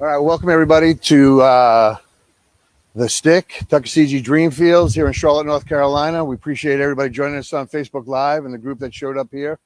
All right, welcome everybody to uh, the Stick, Tuckasegee Dreamfields here in Charlotte, North Carolina. We appreciate everybody joining us on Facebook Live and the group that showed up here.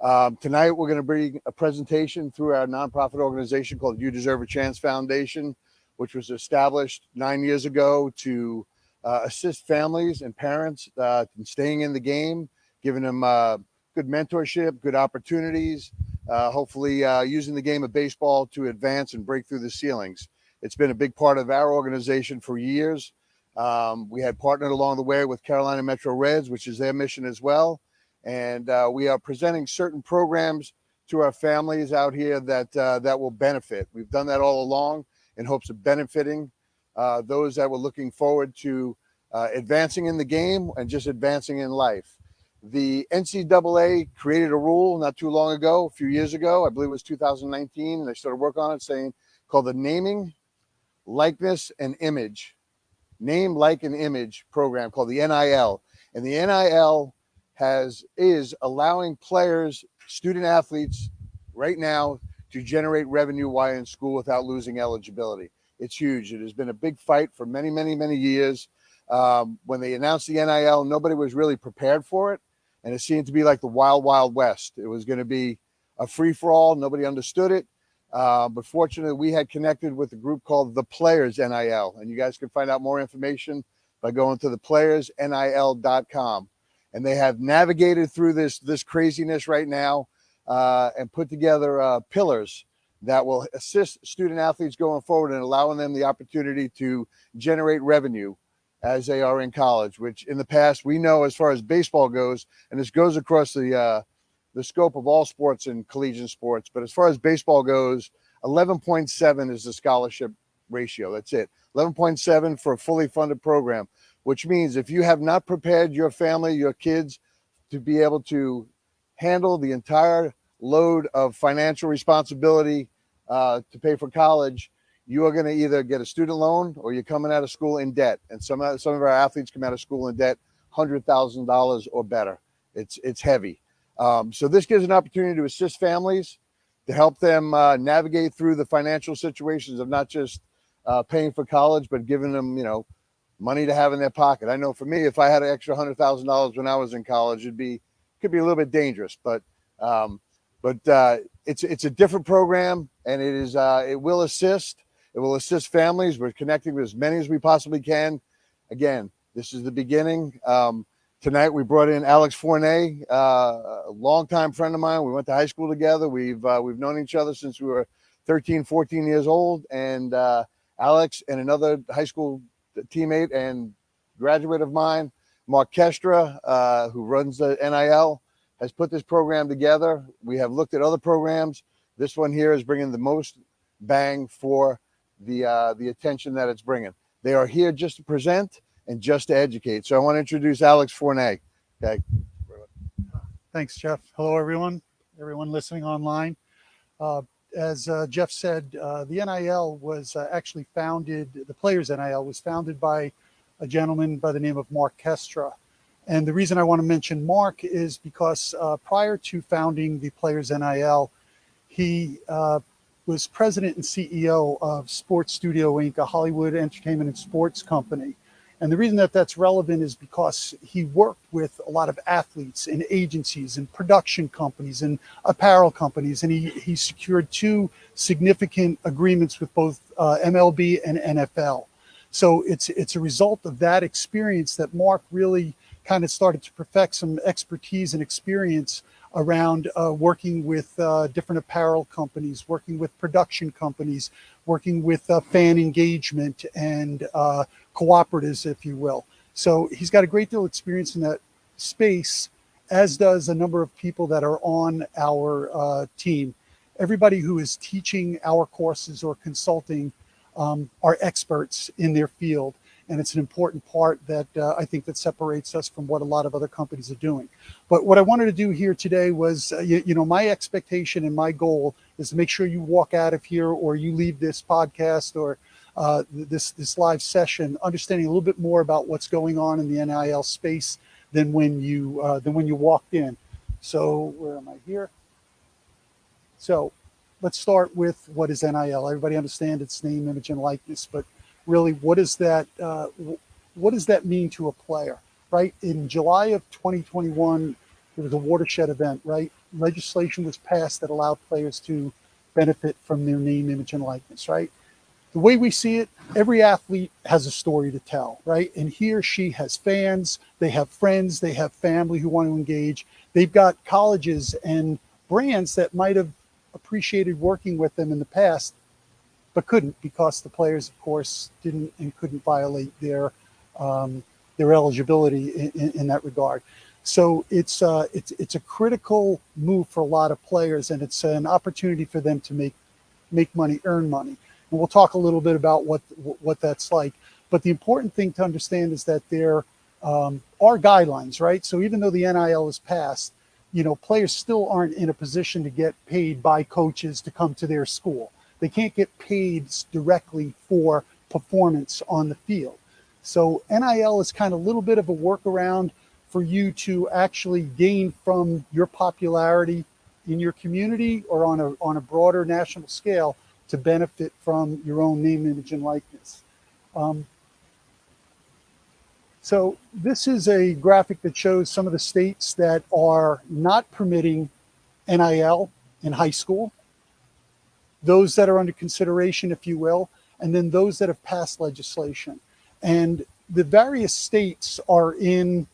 Um, tonight, we're going to bring a presentation through our nonprofit organization called You Deserve a Chance Foundation, which was established nine years ago to uh, assist families and parents uh, in staying in the game, giving them uh, good mentorship, good opportunities, uh, hopefully uh, using the game of baseball to advance and break through the ceilings. It's been a big part of our organization for years. Um, we had partnered along the way with Carolina Metro Reds, which is their mission as well. And uh, we are presenting certain programs to our families out here that uh, that will benefit. We've done that all along in hopes of benefiting uh, those that were looking forward to uh, advancing in the game and just advancing in life. The NCAA created a rule not too long ago, a few years ago, I believe it was 2019, and they started work on it saying called the naming, likeness, and image, name, like, and image program called the NIL. And the NIL has is allowing players, student athletes right now to generate revenue while in school without losing eligibility. It's huge. It has been a big fight for many, many, many years. Um, when they announced the NIL, nobody was really prepared for it and it seemed to be like the wild, wild west. It was going to be a free for all. Nobody understood it. Uh, but fortunately, we had connected with a group called the Players NIL, and you guys can find out more information by going to the playersnil.com. And they have navigated through this this craziness right now uh, and put together uh, pillars that will assist student athletes going forward and allowing them the opportunity to generate revenue as they are in college, which in the past we know as far as baseball goes, and this goes across the uh, the scope of all sports and collegiate sports. But as far as baseball goes, 11.7 is the scholarship ratio. That's it. 11.7 for a fully funded program, which means if you have not prepared your family, your kids to be able to handle the entire load of financial responsibility uh, to pay for college, you are going to either get a student loan or you're coming out of school in debt. And some some of our athletes come out of school in debt, hundred thousand dollars or better. It's it's heavy. Um, so this gives an opportunity to assist families to help them uh, navigate through the financial situations of not just uh, paying for college, but giving them you know money to have in their pocket. I know for me, if I had an extra hundred thousand dollars when I was in college, it'd be could be a little bit dangerous, but um, but uh, it's it's a different program and it is uh, it will assist it will assist families. We're connecting with as many as we possibly can. Again, this is the beginning. Um, tonight we brought in Alex Fournet, uh, a longtime friend of mine. We went to high school together. We've uh, we've known each other since we were 13, 14 years old. And uh, Alex and another high school teammate and graduate of mine, Mark Kestra, uh, who runs the NIL, has put this program together. We have looked at other programs. This one here is bringing the most bang for the uh, the attention that it's bringing. They are here just to present and just to educate. So I want to introduce Alex Fournet. Okay. Thanks, Jeff. Hello, everyone. Everyone listening online. Uh, as uh, Jeff said, uh, the NIL was uh, actually founded. The Players NIL was founded by a gentleman by the name of Mark Kestra. And the reason I want to mention Mark is because uh, prior to founding the Players NIL, he uh, was president and CEO of Sports Studio Inc., a Hollywood entertainment and sports company. And the reason that that's relevant is because he worked with a lot of athletes and agencies and production companies and apparel companies. And he, he secured two significant agreements with both uh, MLB and NFL. So it's, it's a result of that experience that Mark really kind of started to perfect some expertise and experience around uh, working with uh, different apparel companies, working with production companies, working with uh, fan engagement and uh, cooperatives, if you will. So he's got a great deal of experience in that space, as does a number of people that are on our uh, team. Everybody who is teaching our courses or consulting um, are experts in their field and it's an important part that uh, I think that separates us from what a lot of other companies are doing. But what I wanted to do here today was, uh, you, you, know, my expectation and my goal is to make sure you walk out of here or you leave this podcast or uh, this this live session understanding a little bit more about what's going on in the NIL space than when you uh, than when you walked in. So where am I here? So let's start with what is NIL. Everybody understand its name, image, and likeness, but really, what does that uh, what does that mean to a player? Right in July of 2021, there was a watershed event. Right, legislation was passed that allowed players to benefit from their name, image, and likeness. Right. The way we see it, every athlete has a story to tell, right? And he or she has fans, they have friends, they have family who want to engage. They've got colleges and brands that might have appreciated working with them in the past, but couldn't because the players, of course, didn't and couldn't violate their um, their eligibility in, in, in, that regard. So it's uh, it's it's a critical move for a lot of players, and it's an opportunity for them to make make money, earn money. And we'll talk a little bit about what what that's like. But the important thing to understand is that there um, are guidelines, right? So even though the NIL is passed, you know, players still aren't in a position to get paid by coaches to come to their school. They can't get paid directly for performance on the field. So NIL is kind of a little bit of a workaround for you to actually gain from your popularity in your community or on a on a broader national scale to benefit from your own name, image, and likeness. Um, so this is a graphic that shows some of the states that are not permitting NIL in high school, those that are under consideration, if you will, and then those that have passed legislation. And the various states are in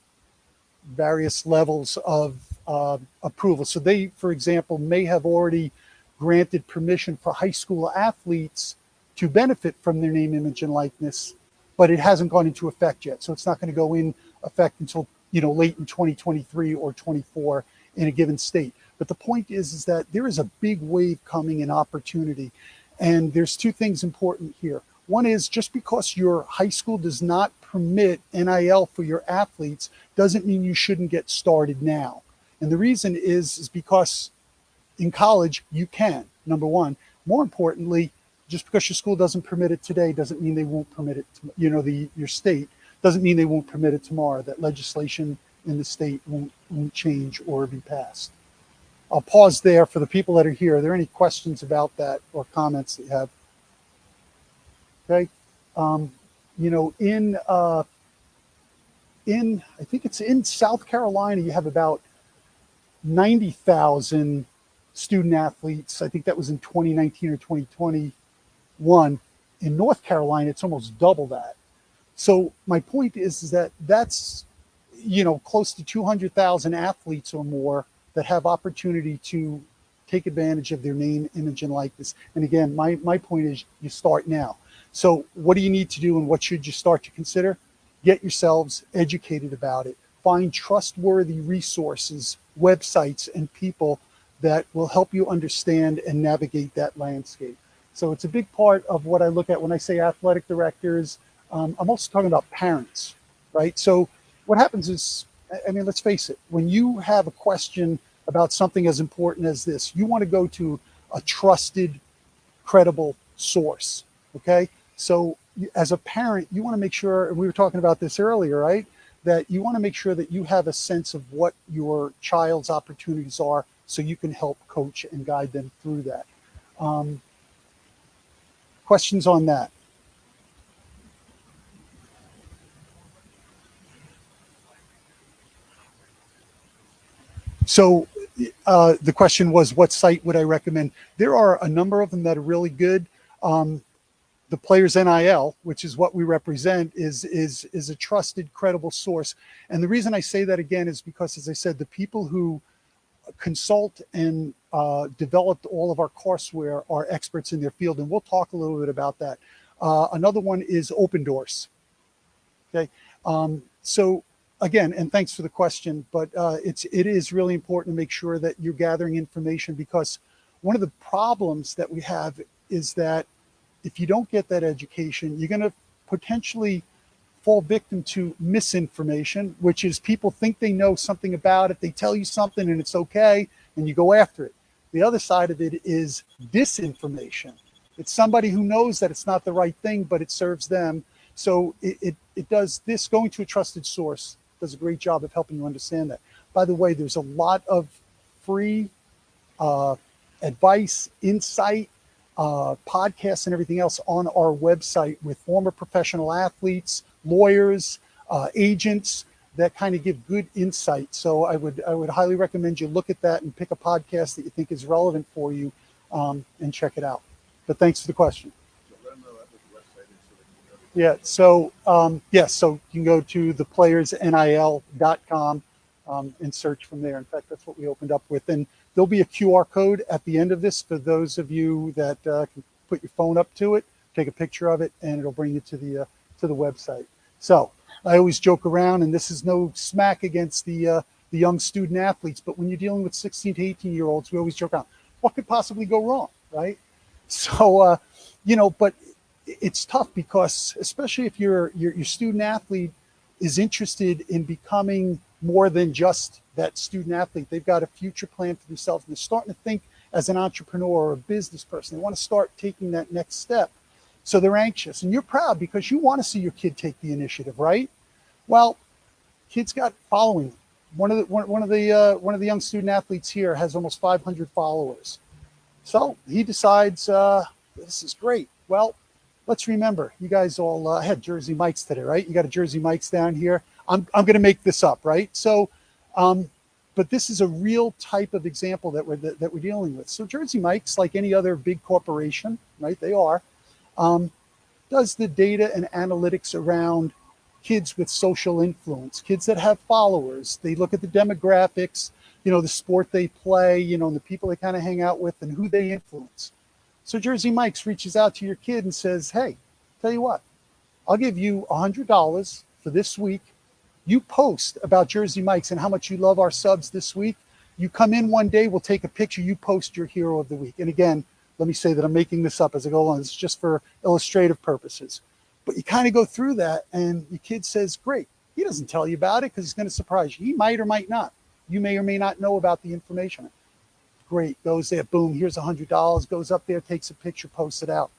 various levels of uh, approval. So they, for example, may have already granted permission for high school athletes to benefit from their name, image, and likeness but it hasn't gone into effect yet. So it's not going to go in effect until you know late in 2023 or 24 in a given state. But the point is, is that there is a big wave coming in opportunity, and there's two things important here. One is just because your high school does not permit NIL for your athletes doesn't mean you shouldn't get started now. And the reason is is because in college you can. Number one. More importantly, just because your school doesn't permit it today doesn't mean they won't permit it. To, you know, the your state doesn't mean they won't permit it tomorrow. That legislation in the state won't won't change or be passed. I'll pause there for the people that are here. Are there any questions about that or comments that you have? Okay, um, you know, in uh, in I think it's in South Carolina, you have about ninety thousand student athletes. I think that was in 2019 or 2021. In North Carolina, it's almost double that. So my point is, is that that's you know close to 200,000 athletes or more that have opportunity to take advantage of their name, image, and likeness. And again, my my point is, you start now. So what do you need to do, and what should you start to consider? Get yourselves educated about it. Find trustworthy resources, websites, and people that will help you understand and navigate that landscape. So it's a big part of what I look at when I say athletic directors. Um, I'm also talking about parents, right? So what happens is, I mean, let's face it, when you have a question about something as important as this, you want to go to a trusted, credible source, okay? So as a parent, you want to make sure, and we were talking about this earlier, right? That you want to make sure that you have a sense of what your child's opportunities are so you can help coach and guide them through that. Um, Questions on that? So uh, the question was, what site would I recommend? There are a number of them that are really good. Um, the Players NIL, which is what we represent, is is is a trusted, credible source. And the reason I say that again is because, as I said, the people who consult and uh, developed all of our courseware are experts in their field, and we'll talk a little bit about that. Uh, another one is Open Doors. Okay, um, so again, and thanks for the question, but uh, it's it is really important to make sure that you're gathering information because one of the problems that we have is that if you don't get that education, you're going to potentially fall victim to misinformation, which is people think they know something about it. They tell you something and it's okay, and you go after it. The other side of it is disinformation. It's somebody who knows that it's not the right thing, but it serves them. So it, it, it does this going to a trusted source does a great job of helping you understand that. By the way, there's a lot of free uh, advice, insight, uh, podcasts, and everything else on our website with former professional athletes, lawyers, uh, agents that kind of give good insight. So I would I would highly recommend you look at that and pick a podcast that you think is relevant for you um, and check it out. But thanks for the question. Yeah. So um, yes. so you can go to theplayersnil.com um, and search from there. In fact, that's what we opened up with. And there'll be a QR code at the end of this for those of you that uh, can put your phone up to it, take a picture of it, and it'll bring you to the uh, to the website. So I always joke around, and this is no smack against the uh, the young student athletes, but when you're dealing with 16 to 18 year olds, we always joke around, what could possibly go wrong, right? So, uh, you know, but it's tough because especially if your your student athlete is interested in becoming more than just that student athlete. They've got a future plan for themselves. And they're starting to think as an entrepreneur or a business person. They want to start taking that next step. So they're anxious. And you're proud because you want to see your kid take the initiative, right? Well, kids got following. One of the one, one of the uh, one of the young student athletes here has almost 500 followers. So he decides uh, this is great. Well, let's remember, you guys all uh, had Jersey Mike's today, right? You got a Jersey Mike's down here. I'm, I'm going to make this up, right? So, um, but this is a real type of example that we're that, that, we're dealing with. So Jersey Mike's, like any other big corporation, right? They are, um, does the data and analytics around kids with social influence, kids that have followers. They look at the demographics, you know, the sport they play, you know, and the people they kind of hang out with, and who they influence. So Jersey Mike's reaches out to your kid and says, "Hey, tell you what, I'll give you a hundred dollars for this week you post about Jersey Mike's and how much you love our subs this week. You come in one day, we'll take a picture, you post your hero of the week. And again, let me say that I'm making this up as I go along. It's just for illustrative purposes. But you kind of go through that, and your kid says, Great. He doesn't tell you about it because he's going to surprise you. He might or might not. You may or may not know about the information. Great. Goes there, boom, here's a $100, goes up there, takes a picture, posts it out.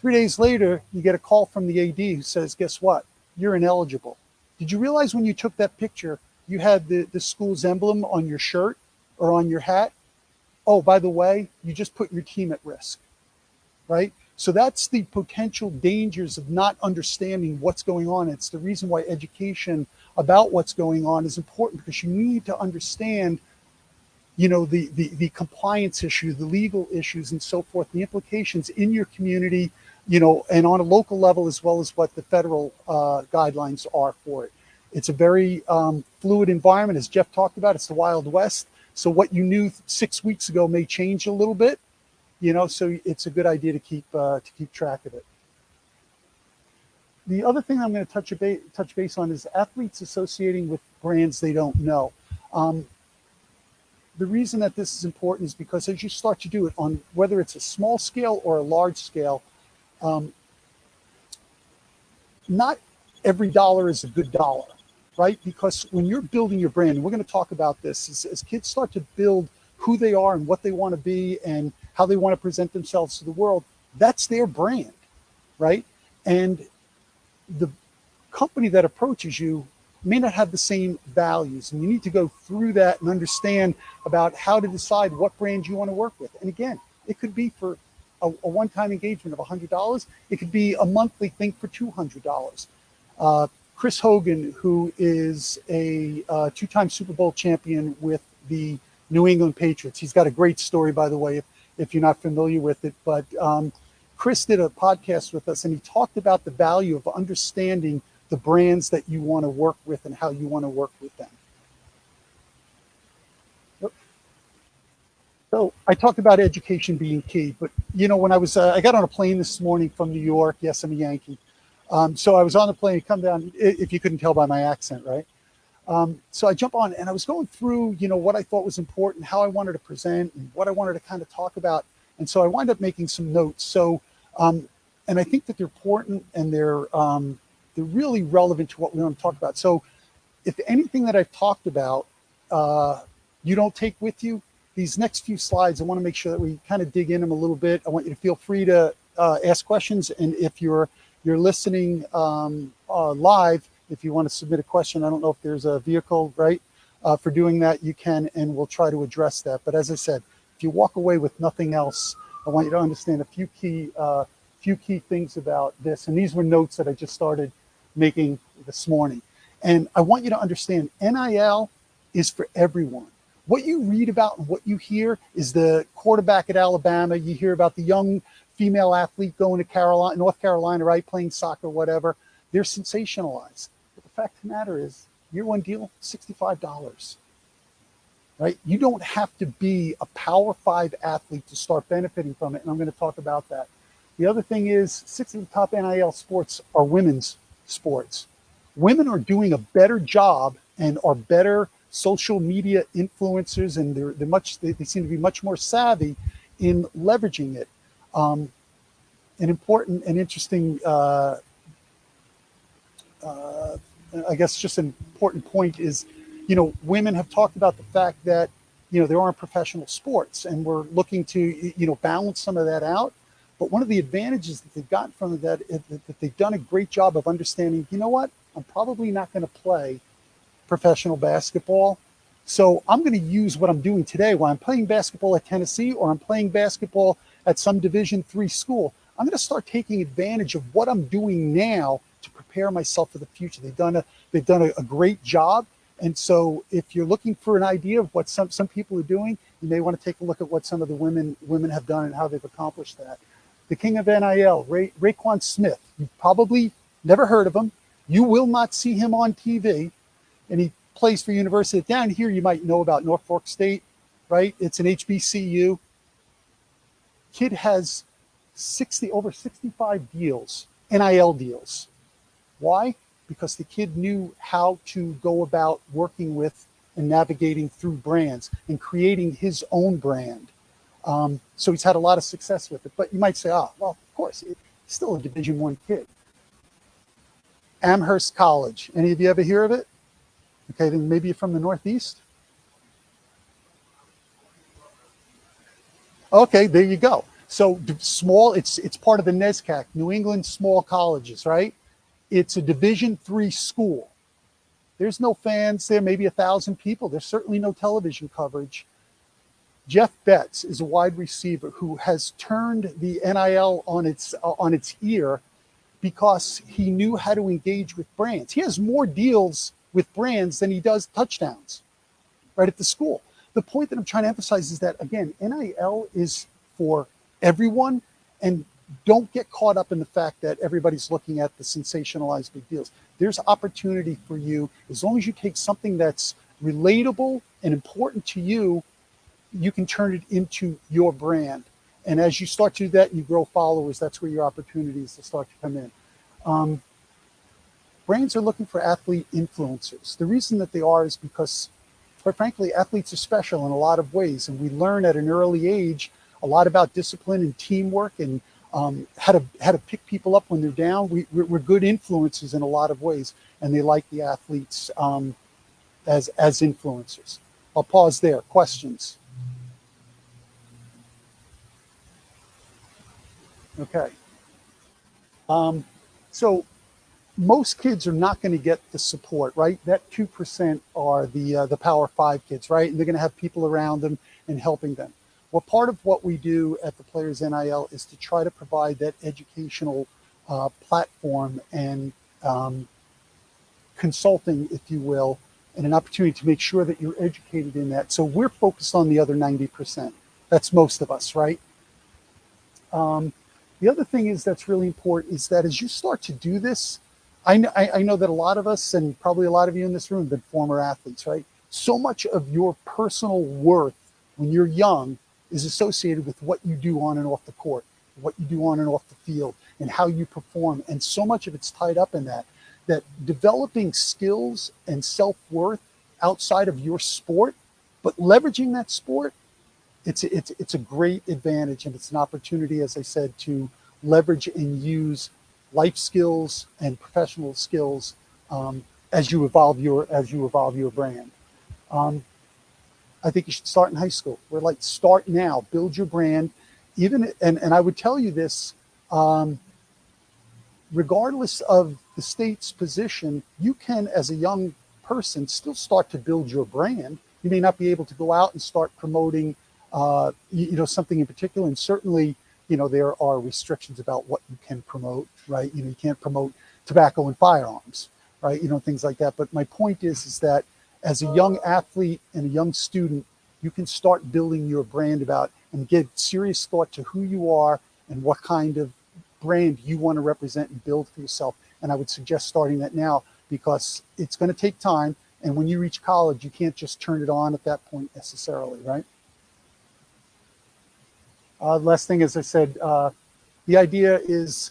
Three days later, you get a call from the AD who says, Guess what? You're ineligible did you realize when you took that picture, you had the, the school's emblem on your shirt or on your hat? Oh, by the way, you just put your team at risk, right? So that's the potential dangers of not understanding what's going on. It's the reason why education about what's going on is important because you need to understand you know the, the the compliance issue the legal issues and so forth the implications in your community you know, and on a local level as well as what the federal uh, guidelines are for it. It's a very um, fluid environment, as Jeff talked about. It's the Wild West. So what you knew six weeks ago may change a little bit, you know. So it's a good idea to keep uh, to keep track of it. The other thing I'm going to touch, touch base on is athletes associating with brands they don't know. Um, the reason that this is important is because as you start to do it on whether it's a small scale or a large scale, um, not every dollar is a good dollar, right? Because when you're building your brand, and we're going to talk about this, as, as kids start to build who they are and what they want to be and how they want to present themselves to the world, that's their brand, right? And the company that approaches you may not have the same values and you need to go through that and understand about how to decide what brand you want to work with and again it could be for a, a one-time engagement of $100. It could be a monthly thing for $200. Uh, Chris Hogan, who is a uh, two-time Super Bowl champion with the New England Patriots. He's got a great story, by the way, if, if you're not familiar with it. But um, Chris did a podcast with us, and he talked about the value of understanding the brands that you want to work with and how you want to work with them. So I talked about education being key, but you know, when I was, uh, I got on a plane this morning from New York. Yes, I'm a Yankee. Um, so I was on the plane, come down, if you couldn't tell by my accent, right? Um, so I jump on and I was going through, you know, what I thought was important, how I wanted to present and what I wanted to kind of talk about. And so I wind up making some notes. So, um, and I think that they're important and they're, um, they're really relevant to what we want to talk about. So if anything that I've talked about, uh, you don't take with you, these next few slides, I want to make sure that we kind of dig in them a little bit. I want you to feel free to uh, ask questions. And if you're you're listening um, uh, live, if you want to submit a question, I don't know if there's a vehicle, right, uh, for doing that, you can, and we'll try to address that. But as I said, if you walk away with nothing else, I want you to understand a few key uh, few key things about this. And these were notes that I just started making this morning. And I want you to understand NIL is for everyone. What you read about and what you hear is the quarterback at Alabama. You hear about the young female athlete going to Carolina, North Carolina, right, playing soccer, whatever. They're sensationalized. But the fact of the matter is, year one deal, $65 right? You don't have to be a power five athlete to start benefiting from it. And I'm going to talk about that. The other thing is six of the top NIL sports are women's sports. Women are doing a better job and are better social media influencers and they're, they're much, they, they seem to be much more savvy in leveraging it. Um, an important and interesting, uh, uh, I guess just an important point is you know, women have talked about the fact that, you know, there aren't professional sports and we're looking to, you know, balance some of that out. But one of the advantages that they've gotten from that is that they've done a great job of understanding, you know what, I'm probably not going to play professional basketball. So I'm going to use what I'm doing today while I'm playing basketball at Tennessee or I'm playing basketball at some division three school. I'm going to start taking advantage of what I'm doing now to prepare myself for the future. They've done a, they've done a, a great job and so if you're looking for an idea of what some, some people are doing, you may want to take a look at what some of the women women have done and how they've accomplished that. The king of NIL, Ray, Raekwon Smith, You've probably never heard of him. You will not see him on TV. And he plays for University. Down here, you might know about Norfolk State, right? It's an HBCU. Kid has 60 over 65 deals, NIL deals. Why? because the kid knew how to go about working with and navigating through brands and creating his own brand. Um, so he's had a lot of success with it. But you might say, oh, well, of course, he's still a Division One kid. Amherst College. Any of you ever hear of it? Okay, then maybe you're from the Northeast. Okay, there you go. So small, it's it's part of the NESCAC, New England Small Colleges, right? It's a Division three school. There's no fans there, maybe a thousand people. There's certainly no television coverage. Jeff Betts is a wide receiver who has turned the NIL on its uh, on its ear because he knew how to engage with brands. He has more deals with brands than he does touchdowns right at the school. The point that I'm trying to emphasize is that again, NIL is for everyone and don't get caught up in the fact that everybody's looking at the sensationalized big deals. There's opportunity for you as long as you take something that's relatable and important to you, you can turn it into your brand. And as you start to do that you grow followers, that's where your opportunities will start to come in. Um, brands are looking for athlete influencers. The reason that they are is because, quite frankly, athletes are special in a lot of ways. And we learn at an early age a lot about discipline and teamwork and um, how to how to pick people up when they're down. We, we're, we're, good influences in a lot of ways, and they like the athletes um, as as influencers. I'll pause there. Questions? Okay. Um, so most kids are not going to get the support, right? That two percent are the uh, the Power Five kids, right? And they're going to have people around them and helping them. Well, part of what we do at the Players NIL is to try to provide that educational uh, platform and um, consulting, if you will, and an opportunity to make sure that you're educated in that. So we're focused on the other 90%. That's most of us, right? Um, the other thing is that's really important is that as you start to do this, I know, I know that a lot of us and probably a lot of you in this room have been former athletes, right? So much of your personal worth when you're young is associated with what you do on and off the court, what you do on and off the field, and how you perform. And so much of it's tied up in that, that developing skills and self worth outside of your sport, but leveraging that sport, it's, it's, it's a great advantage. And it's an opportunity, as I said, to leverage and use life skills and professional skills um, as you evolve your as you evolve your brand. Um, I think you should start in high school. We're like, start now, build your brand. Even, and, and I would tell you this, um, regardless of the state's position, you can, as a young person, still start to build your brand. You may not be able to go out and start promoting uh, you, you know, something in particular. And certainly, you know, there are restrictions about what you can promote, right? You know, you can't promote tobacco and firearms, right? You know, things like that. But my point is, is that as a young athlete and a young student, you can start building your brand about and give serious thought to who you are and what kind of brand you want to represent and build for yourself. And I would suggest starting that now because it's going to take time. And when you reach college, you can't just turn it on at that point necessarily, right? Uh, last thing, as I said, uh, the idea is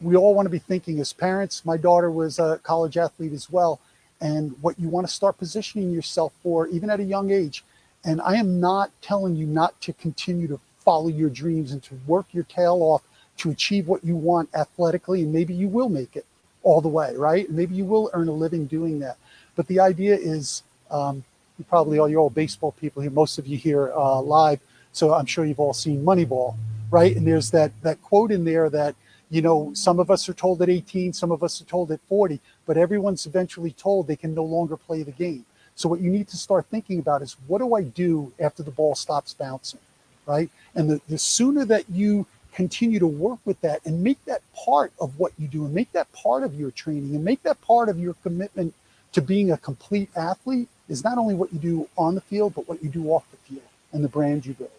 we all want to be thinking as parents. My daughter was a college athlete as well. And what you want to start positioning yourself for, even at a young age. And I am not telling you not to continue to follow your dreams and to work your tail off to achieve what you want athletically. And maybe you will make it all the way, right? Maybe you will earn a living doing that. But the idea is, um, probably all you're all baseball people here, most of you here uh, live. So I'm sure you've all seen Moneyball, right? And there's that that quote in there that you know some of us are told at 18, some of us are told at 40, but everyone's eventually told they can no longer play the game. So what you need to start thinking about is what do I do after the ball stops bouncing, right? And the, the sooner that you continue to work with that and make that part of what you do and make that part of your training and make that part of your commitment to being a complete athlete is not only what you do on the field, but what you do off the field and the brand you build.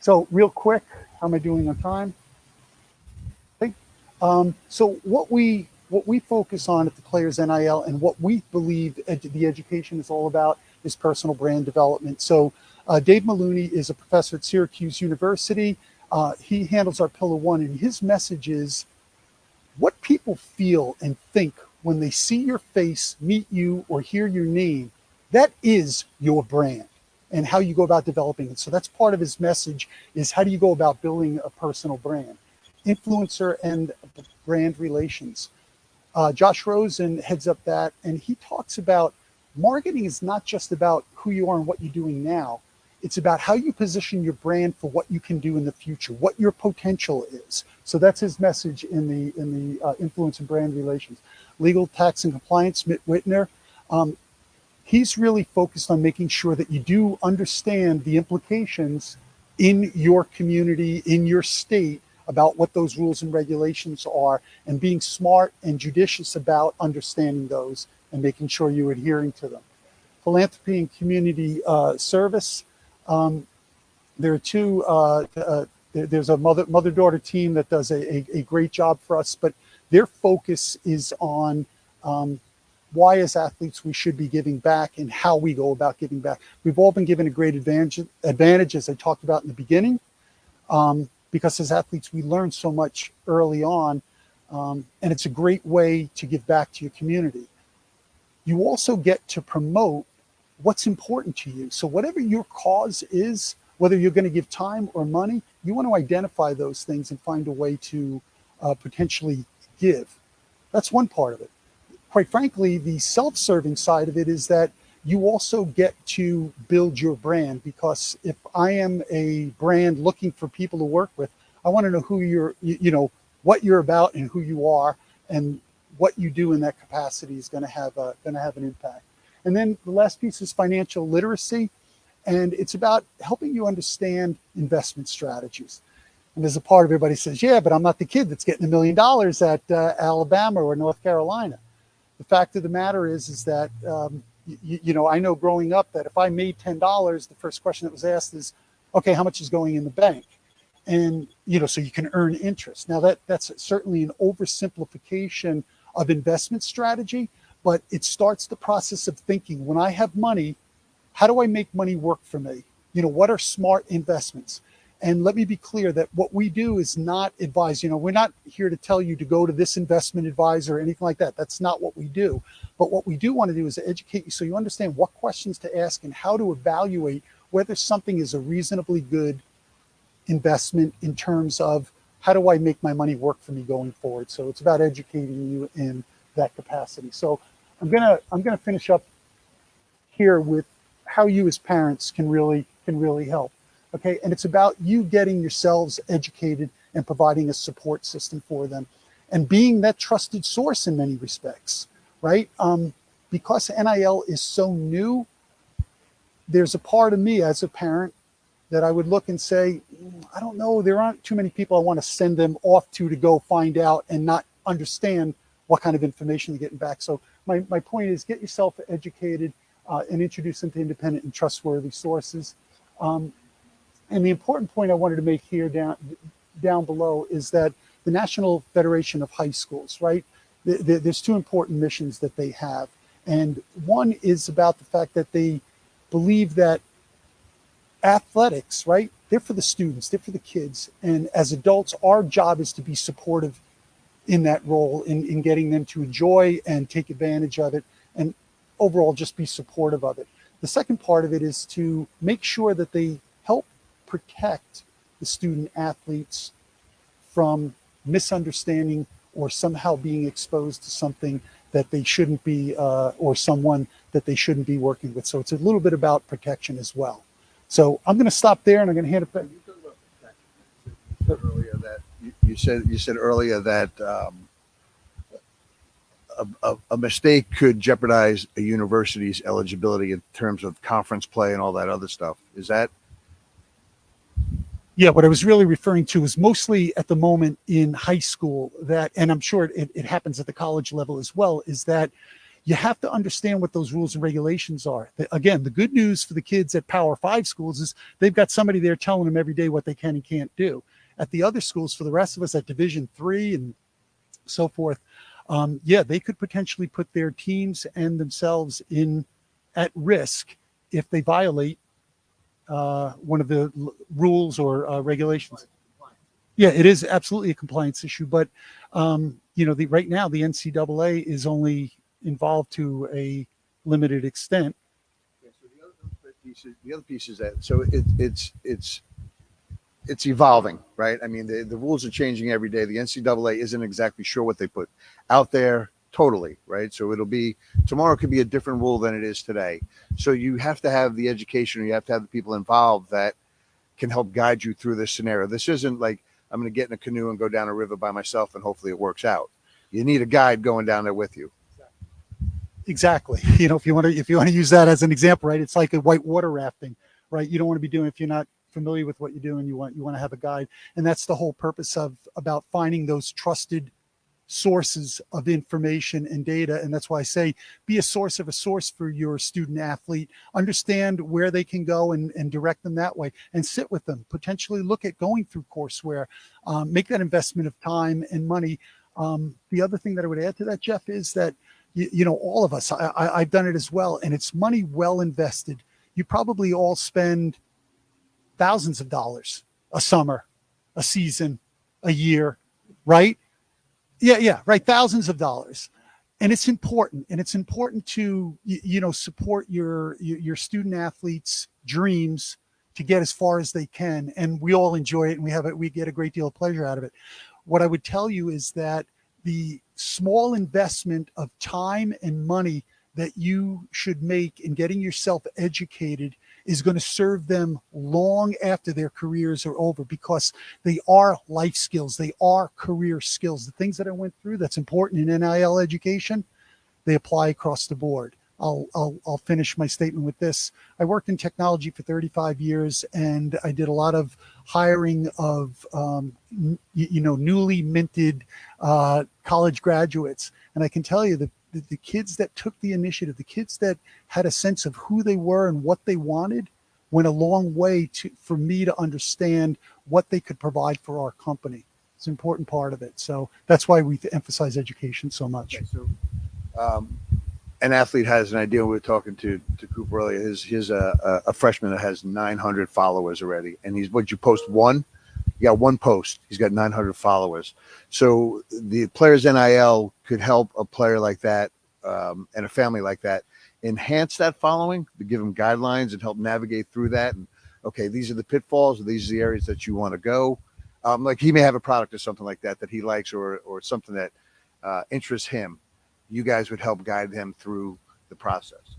So real quick, how am I doing on time? Okay. Um, so what we what we focus on at the Players NIL and what we believe ed- the education is all about is personal brand development. So uh, Dave Maloney is a professor at Syracuse University. Uh, he handles our Pillar One, and his message is what people feel and think when they see your face, meet you, or hear your name. That is your brand and how you go about developing it. So that's part of his message is how do you go about building a personal brand, influencer and brand relations. Uh, Josh Rosen heads up that, and he talks about marketing is not just about who you are and what you're doing now. It's about how you position your brand for what you can do in the future, what your potential is. So that's his message in the in the uh, influence and brand relations. Legal, tax, and compliance. Mitt Whitner, um, he's really focused on making sure that you do understand the implications in your community, in your state, about what those rules and regulations are, and being smart and judicious about understanding those and making sure you're adhering to them. Philanthropy and community uh, service. Um, there are two. Uh, uh, there's a mother mother daughter team that does a, a, a great job for us, but their focus is on um, why, as athletes, we should be giving back and how we go about giving back. We've all been given a great advantage, advantage as I talked about in the beginning, um, because as athletes, we learn so much early on, um, and it's a great way to give back to your community. You also get to promote what's important to you. So, whatever your cause is, whether you're going to give time or money, you want to identify those things and find a way to uh, potentially give. That's one part of it quite frankly, the self serving side of it is that you also get to build your brand because if I am a brand looking for people to work with, I want to know who you're, you, you know, what you're about and who you are and what you do in that capacity is going to have a, going to have an impact. And then the last piece is financial literacy. And it's about helping you understand investment strategies. And there's a part of everybody says, yeah, but I'm not the kid that's getting a million dollars at uh, Alabama or North Carolina the fact of the matter is is that um, you, know i know growing up that if i made $10 the first question that was asked is okay how much is going in the bank? And you know so you can earn interest. Now that that's certainly an oversimplification of investment strategy but it starts the process of thinking when i have money how do i make money work for me? You know what are smart investments and let me be clear that what we do is not advise, you know, we're not here to tell you to go to this investment advisor or anything like that. That's not what we do. But what we do want to do is educate you so you understand what questions to ask and how to evaluate whether something is a reasonably good investment in terms of how do I make my money work for me going forward. So it's about educating you in that capacity. So I'm gonna I'm gonna finish up here with how you as parents can really can really help okay and it's about you getting yourselves educated and providing a support system for them and being that trusted source in many respects right um, because nil is so new there's a part of me as a parent that I would look and say, "Mm, I don't know, there aren't too many people I want to send them off to to go find out and not understand what kind of information they're getting back. So my, my point is get yourself educated uh, and introduce them to independent and trustworthy sources. Um, and the important point I wanted to make here down down below is that the National Federation of High Schools, right? th- th- There's two important missions that they have, and one is about the fact that they believe that athletics, right? They're for the students, they're for the kids, and as adults, our job is to be supportive in that role in, in getting them to enjoy and take advantage of it and overall just be supportive of it. The second part of it is to make sure that they protect the student athletes from misunderstanding or somehow being exposed to something that they shouldn't be uh, or someone that they shouldn't be working with. So it's a little bit about protection as well. So I'm going to stop there and I'm going to hand it back. You said earlier that you, you said you said earlier that um, a, a, a mistake could jeopardize a university's eligibility in terms of conference play and all that other stuff. Is that Yeah, what I was really referring to is mostly at the moment in high school that, and I'm sure it, it happens at the college level as well, is that you have to understand what those rules and regulations are. The- again, the good news for the kids at Power Five schools is they've got somebody there telling them every day what they can and can't do. At the other schools, for the rest of us at Division Three and so forth, um, yeah, they could potentially put their teams and themselves in at risk if they violate uh, one of the rules or uh, regulations. Yeah, it is absolutely a compliance issue, but um, you know, the right now the NCAA is only involved to a limited extent. So the other piece is, the other piece is that so it, it's it's it's evolving, right? I mean, the, the rules are changing every day. The NCAA isn't exactly sure what they put out there totally, right? So it'll be tomorrow could be a different rule than it is today. So you have to have the education, or you have to have the people involved that can help guide you through this scenario. This isn't like I'm going to get in a canoe and go down a river by myself and hopefully it works out. You need a guide going down there with you. Exactly. You know, if you want to, if you want to use that as an example, right? It's like a white water rafting, right? You don't want to be doing if you're not familiar with what you're doing. You want you want to have a guide, and that's the whole purpose of about finding those trusted sources of information and data. And that's why I say be a source of a source for your student athlete. Understand where they can go and, and direct them that way, and sit with them. Potentially look at going through courseware. Um, make that investment of time and money. Um, the other thing that I would add to that, Jeff, is that you, you know all of us I, I i've done it as well and it's money well invested you probably all spend thousands of dollars a summer a season a year right yeah yeah right thousands of dollars. And it's important and it's important to you, know support your your student athletes dreams to get as far as they can and we all enjoy it and we have it we get a great deal of pleasure out of it. What i would tell you is that the small investment of time and money that you should make in getting yourself educated is going to serve them long after their careers are over because they are life skills they are career skills the things that i went through that's important in nil education they apply across the board I'll, I'll, I'll finish my statement with this. I worked in technology for 35 years and I did a lot of hiring of, um, you know, newly minted uh, college graduates. And I can tell you that the, the kids that took the initiative, the kids that had a sense of who they were and what they wanted, went a long way to for me to understand what they could provide for our company. It's an important part of it. So that's why we emphasize education so much. Okay, so um, an athlete has an idea. We were talking to to Cooper earlier. His his uh, a, a freshman that has 900 followers already, and he's what you post one. You got one post. He's got 900 followers. So the players NIL could help a player like that um, and a family like that enhance that following, give them guidelines and help navigate through that. And okay, these are the pitfalls, or these are the areas that you want to go. Um, like he may have a product or something like that that he likes, or or something that uh, interests him you guys would help guide him through the process.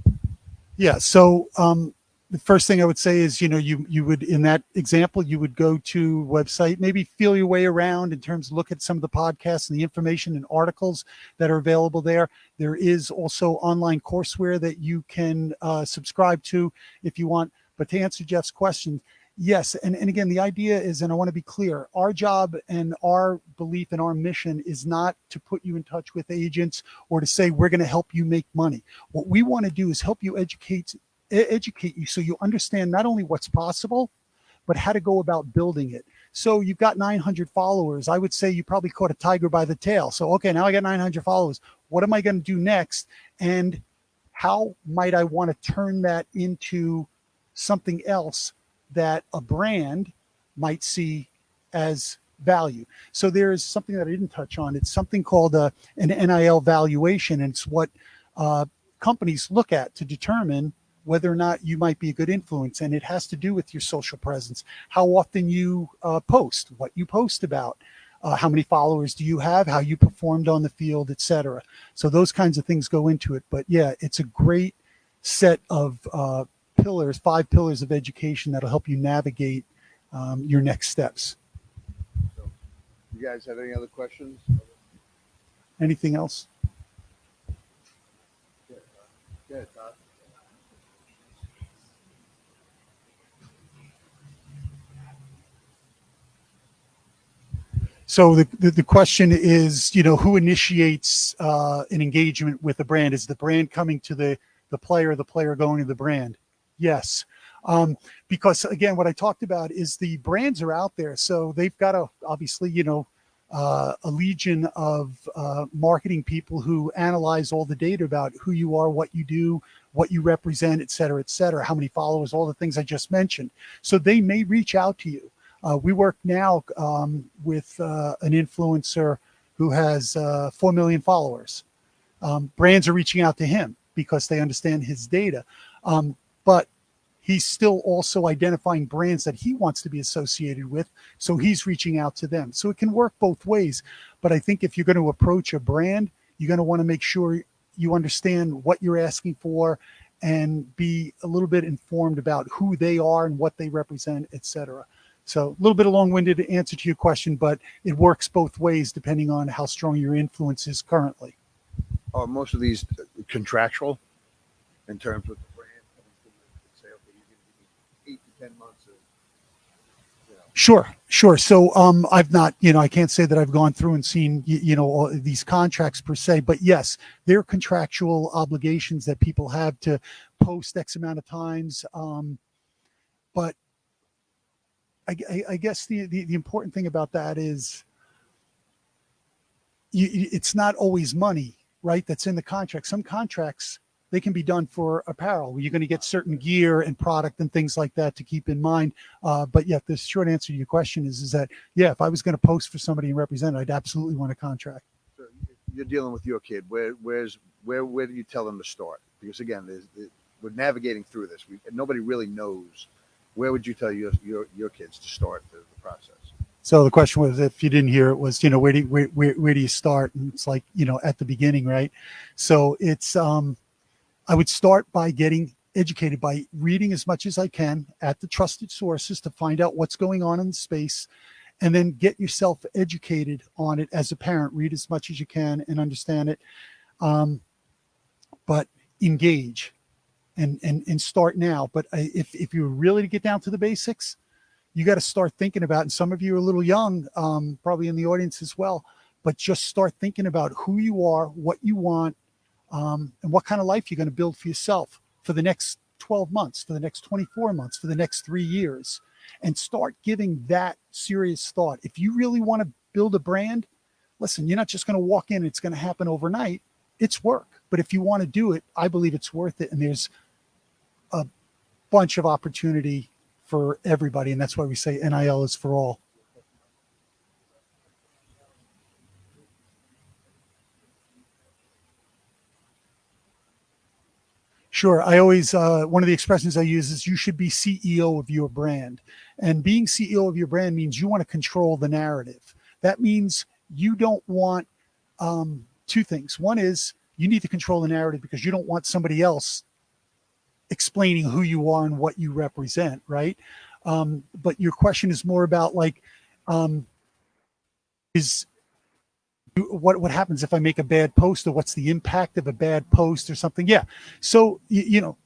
Yeah. So um, the first thing I would say is, you know, you you would in that example, you would go to website, maybe feel your way around in terms of look at some of the podcasts and the information and articles that are available there. There is also online courseware that you can uh, subscribe to if you want. But to answer Jeff's question, yes, and, and again, the idea is, and I want to be clear, our job and our belief and our mission is not to put you in touch with agents or to say we're going to help you make money. What we want to do is help you educate educate you so you understand not only what's possible, but how to go about building it. So you've got 900 followers. I would say you probably caught a tiger by the tail. So, okay, now I got 900 followers. What am I going to do next? And how might I want to turn that into something else that a brand might see as value? So there is something that I didn't touch on. It's something called a, an NIL valuation. And it's what uh, companies look at to determine whether or not you might be a good influence. And it has to do with your social presence, how often you uh, post, what you post about, uh, how many followers do you have, how you performed on the field, etc. So those kinds of things go into it. But yeah, it's a great set of uh, pillars, five pillars of education that'll help you navigate um, your next steps. You guys have any other questions? Anything else? Yeah, Todd. So the, the, the question is, you know, who initiates uh, an engagement with the brand? Is the brand coming to the, the player, the player going to the brand? Yes. Um, because again, what I talked about is the brands are out there. So they've got a, obviously, you know, uh, a legion of uh, marketing people who analyze all the data about who you are, what you do, what you represent, et cetera, et cetera, how many followers, all the things I just mentioned. So they may reach out to you. Uh, we work now um, with uh, an influencer who has uh, 4 million followers. Um, brands are reaching out to him because they understand his data. Um, but he's still also identifying brands that he wants to be associated with. So he's reaching out to them. So it can work both ways. But I think if you're going to approach a brand, you're going to want to make sure you understand what you're asking for and be a little bit informed about who they are and what they represent, et cetera. So a little bit of long-winded answer to your question, but it works both ways depending on how strong your influence is currently. Are most of these contractual in terms of the brand coming to you and say, okay, you're going to give me eight to ten months of, Sure, sure. So um, I've not, you know, I can't say that I've gone through and seen, you, you know, all these contracts per se, but yes, there are contractual obligations that people have to post X amount of times. Um, but I, I, I guess the, the the important thing about that is, you, it's not always money, right? That's in the contract. Some contracts they can be done for apparel. You're going to get certain gear and product and things like that to keep in mind. Uh, but yeah, the short answer to your question is, is that, yeah, if I was going to post for somebody and represent, I'd absolutely want a contract. so you're dealing with your kid. Where, where's, where, where do you tell them to start? Because again, we're navigating through this. We, nobody really knows. Where would you tell your, your, your kids to start the, the process? So the question was, if you didn't hear it was, you know, where do you, where, where, where do you start? And it's like, you know, at the beginning, right? So it's, um, I would start by getting educated by reading as much as I can at the trusted sources to find out what's going on in the space and then get yourself educated on it as a parent. Read as much as you can and understand it. Um, but engage and, and, and start now. But if, if you're really get down to the basics, you got to start thinking about, and some of you are a little young, um, probably in the audience as well, but just start thinking about who you are, what you want, um, and what kind of life you're going to build for yourself for the next 12 months, for the next 24 months, for the next three years, and start giving that serious thought. If you really want to build a brand, listen, you're not just going to walk in, it's going to happen overnight. It's work. But if you want to do it, I believe it's worth it. And there's a bunch of opportunity for everybody. And that's why we say NIL is for all. Sure. I always, uh, one of the expressions I use is you should be CEO of your brand. And being CEO of your brand means you want to control the narrative. That means you don't want um, two things. One is you need to control the narrative because you don't want somebody else explaining who you are and what you represent, right? Um, but your question is more about like, um, is what what happens if I make a bad post or what's the impact of a bad post or something? Yeah. So you, you know,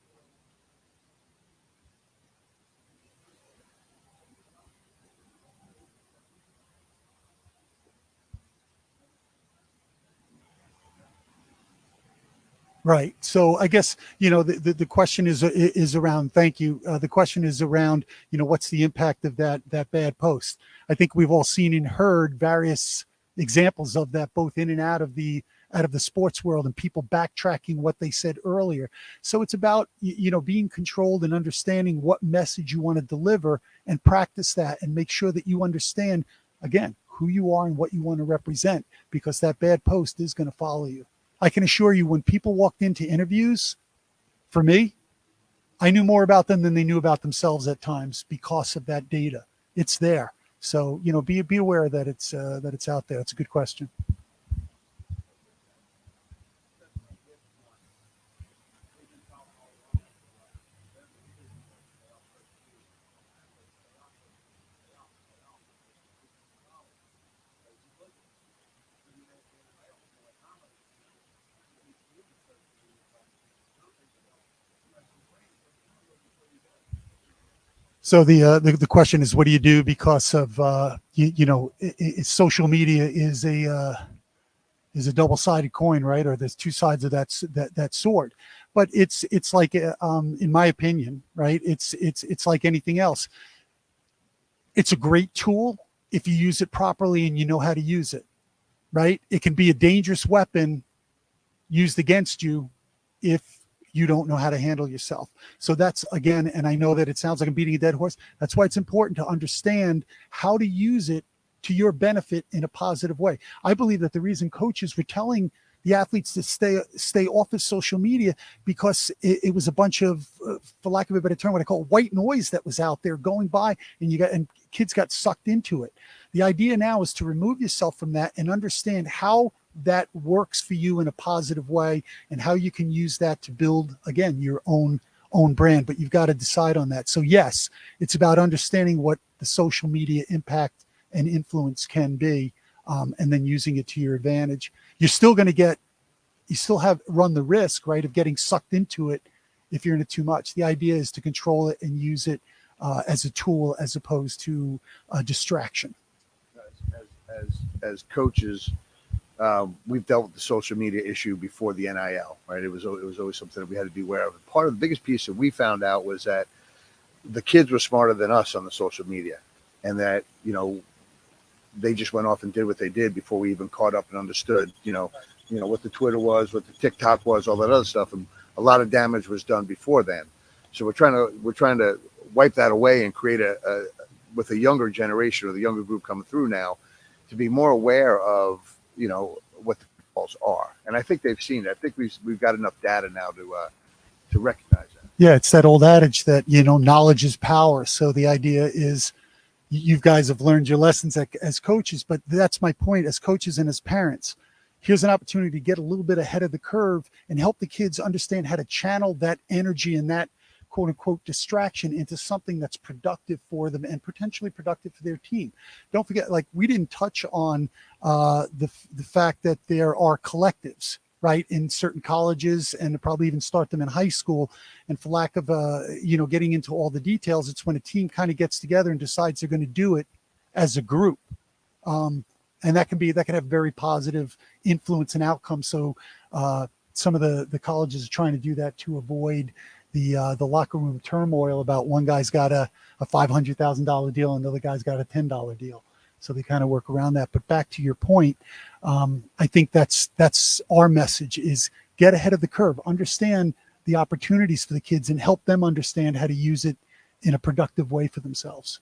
Right. So I guess you know the, the, the question is is around. Thank you. Uh, the question is around. You know, what's the impact of that that bad post? I think we've all seen and heard various examples of that, both in and out of the out of the sports world, and people backtracking what they said earlier. So it's about you know being controlled and understanding what message you want to deliver, and practice that, and make sure that you understand again who you are and what you want to represent, because that bad post is going to follow you. I can assure you, when people walked into interviews, for me, I knew more about them than they knew about themselves at times because of that data. It's there. So you know, be be aware that it's uh, that it's out there. It's a good question. So the, uh, the the question is, what do you do because of uh, you, you know it, it, social media is a uh, is a double sided coin, right? Or there's two sides of that that that sword. But it's it's like uh, um, in my opinion, right? It's it's it's like anything else. It's a great tool if you use it properly and you know how to use it, right? It can be a dangerous weapon used against you if you don't know how to handle yourself. So that's again, and I know that it sounds like I'm beating a dead horse. That's why it's important to understand how to use it to your benefit in a positive way. I believe that the reason coaches were telling the athletes to stay stay off of social media because it, it was a bunch of, uh, for lack of a better term, what I call white noise that was out there going by, and you got and kids got sucked into it. The idea now is to remove yourself from that and understand how that works for you in a positive way and how you can use that to build again your own own brand but you've got to decide on that. So yes it's about understanding what the social media impact and influence can be um, and then using it to your advantage. You're still going to get you still have run the risk right of getting sucked into it if you're in it too much. The idea is to control it and use it uh, as a tool as opposed to a distraction. As, as, as coaches um, we've dealt with the social media issue before the NIL, right? It was it was always something that we had to be aware of. Part of the biggest piece that we found out was that the kids were smarter than us on the social media, and that you know they just went off and did what they did before we even caught up and understood, you know, you know what the Twitter was, what the TikTok was, all that other stuff, and a lot of damage was done before then. So we're trying to we're trying to wipe that away and create a, a with a younger generation or the younger group coming through now to be more aware of you know what the pitfalls are, and I think they've seen it. I think we've we've got enough data now to uh, to recognize that. Yeah, it's that old adage that you know knowledge is power. So the idea is you guys have learned your lessons as coaches, but that's my point as coaches and as parents. Here's an opportunity to get a little bit ahead of the curve and help the kids understand how to channel that energy and that quote unquote distraction into something that's productive for them and potentially productive for their team. Don't forget, like we didn't touch on uh, the the fact that there are collectives right in certain colleges and probably even start them in high school. And for lack of uh you know getting into all the details it's when a team kind of gets together and decides they're going to do it as a group. Um, and that can be that can have very positive influence and outcome. So uh, some of the the colleges are trying to do that to avoid the uh, the locker room turmoil about one guy's got a, a five hundred thousand dollar deal and the other guy's got a ten dollar deal. So they kind of work around that. But back to your point, um, I think that's that's our message: is get ahead of the curve, understand the opportunities for the kids, and help them understand how to use it in a productive way for themselves.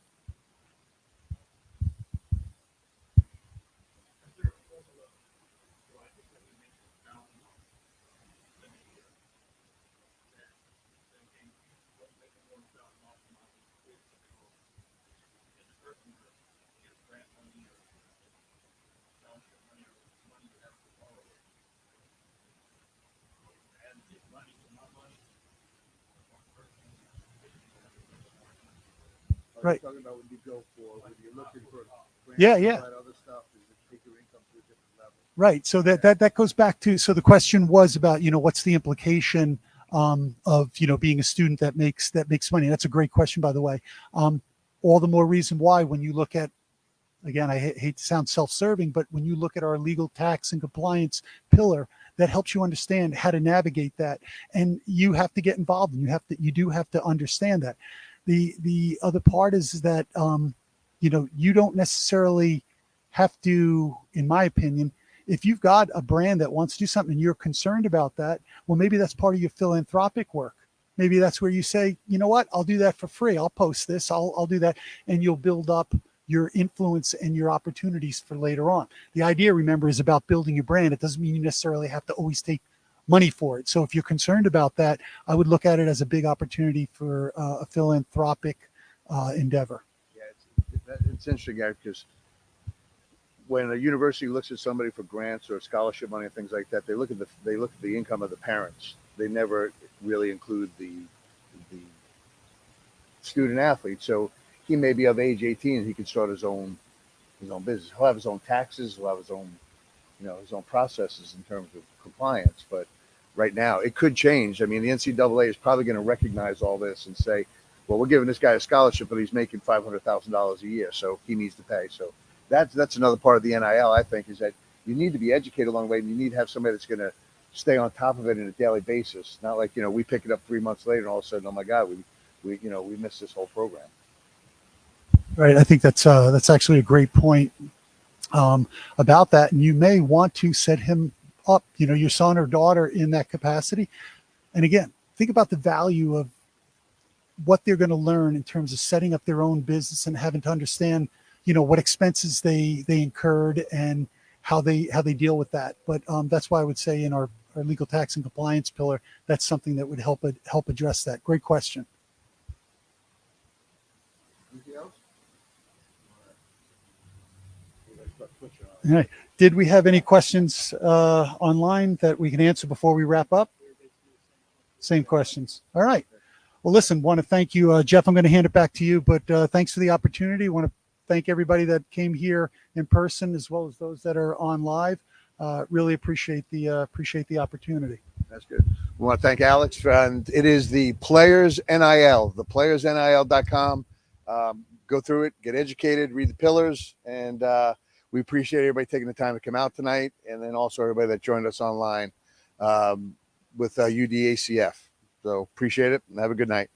Right. Talking about when you go for, when you're looking for. Yeah, yeah. Other stuff, is it take your income to a different level? Right. So that that that goes back to so the question was about you know what's the implication um, of you know being a student that makes that makes money. That's a great question, by the way. Um, all the more reason why when you look at again I ha- hate to sound self-serving, but when you look at our legal tax and compliance pillar, that helps you understand how to navigate that, and you have to get involved and you have to you do have to understand that. The the other part is that um, you know you don't necessarily have to, in my opinion, if you've got a brand that wants to do something and you're concerned about that, well, maybe that's part of your philanthropic work. Maybe that's where you say, you know what, I'll do that for free. I'll post this. I'll, I'll do that. And you'll build up your influence and your opportunities for later on. The idea, remember, is about building your brand. It doesn't mean you necessarily have to always take money for it. So if you're concerned about that, I would look at it as a big opportunity for uh, a philanthropic uh, endeavor. Yeah, it's, it's interesting, guy, because when a university looks at somebody for grants or scholarship money and things like that, they look at the they look at the income of the parents. They never really include the the student athlete. So he may be of age 18 and he can start his own his own business. He'll have his own taxes. He'll have his own you know his own processes in terms of compliance. But right now, it could change. I mean, the NCAA is probably going to recognize all this and say, well, we're giving this guy a scholarship, but he's making five hundred thousand dollars a year, so he needs to pay. So that's that's another part of the NIL. I think is that you need to be educated along the way, and you need to have somebody that's going to stay on top of it on a daily basis. Not like you know we pick it up three months later, and all of a sudden, oh my God, we we you know we missed this whole program. Right. I think that's uh, that's actually a great point um, about that, and you may want to set him up, you know, your son or daughter in that capacity. And again, think about the value of what they're going to learn in terms of setting up their own business and having to understand, you know, what expenses they they incurred and how they how they deal with that. But um, that's why I would say in our our legal tax and compliance pillar, that's something that would help help address that. Great question. Did we have any questions uh, online that we can answer before we wrap up? Same questions. All right. Well, listen, want to thank you, uh, Jeff. I'm going to hand it back to you, but uh, thanks for the opportunity. Want to thank everybody that came here in person as well as those that are on live. Uh, really appreciate the uh, appreciate the opportunity. That's good. We want to thank Alex, and it is the Players NIL, the playersnil.com. Um, go through it, get educated, read the pillars, and uh, we appreciate everybody taking the time to come out tonight, and then also everybody that joined us online um, with uh, UDACF. So appreciate it, and have a good night.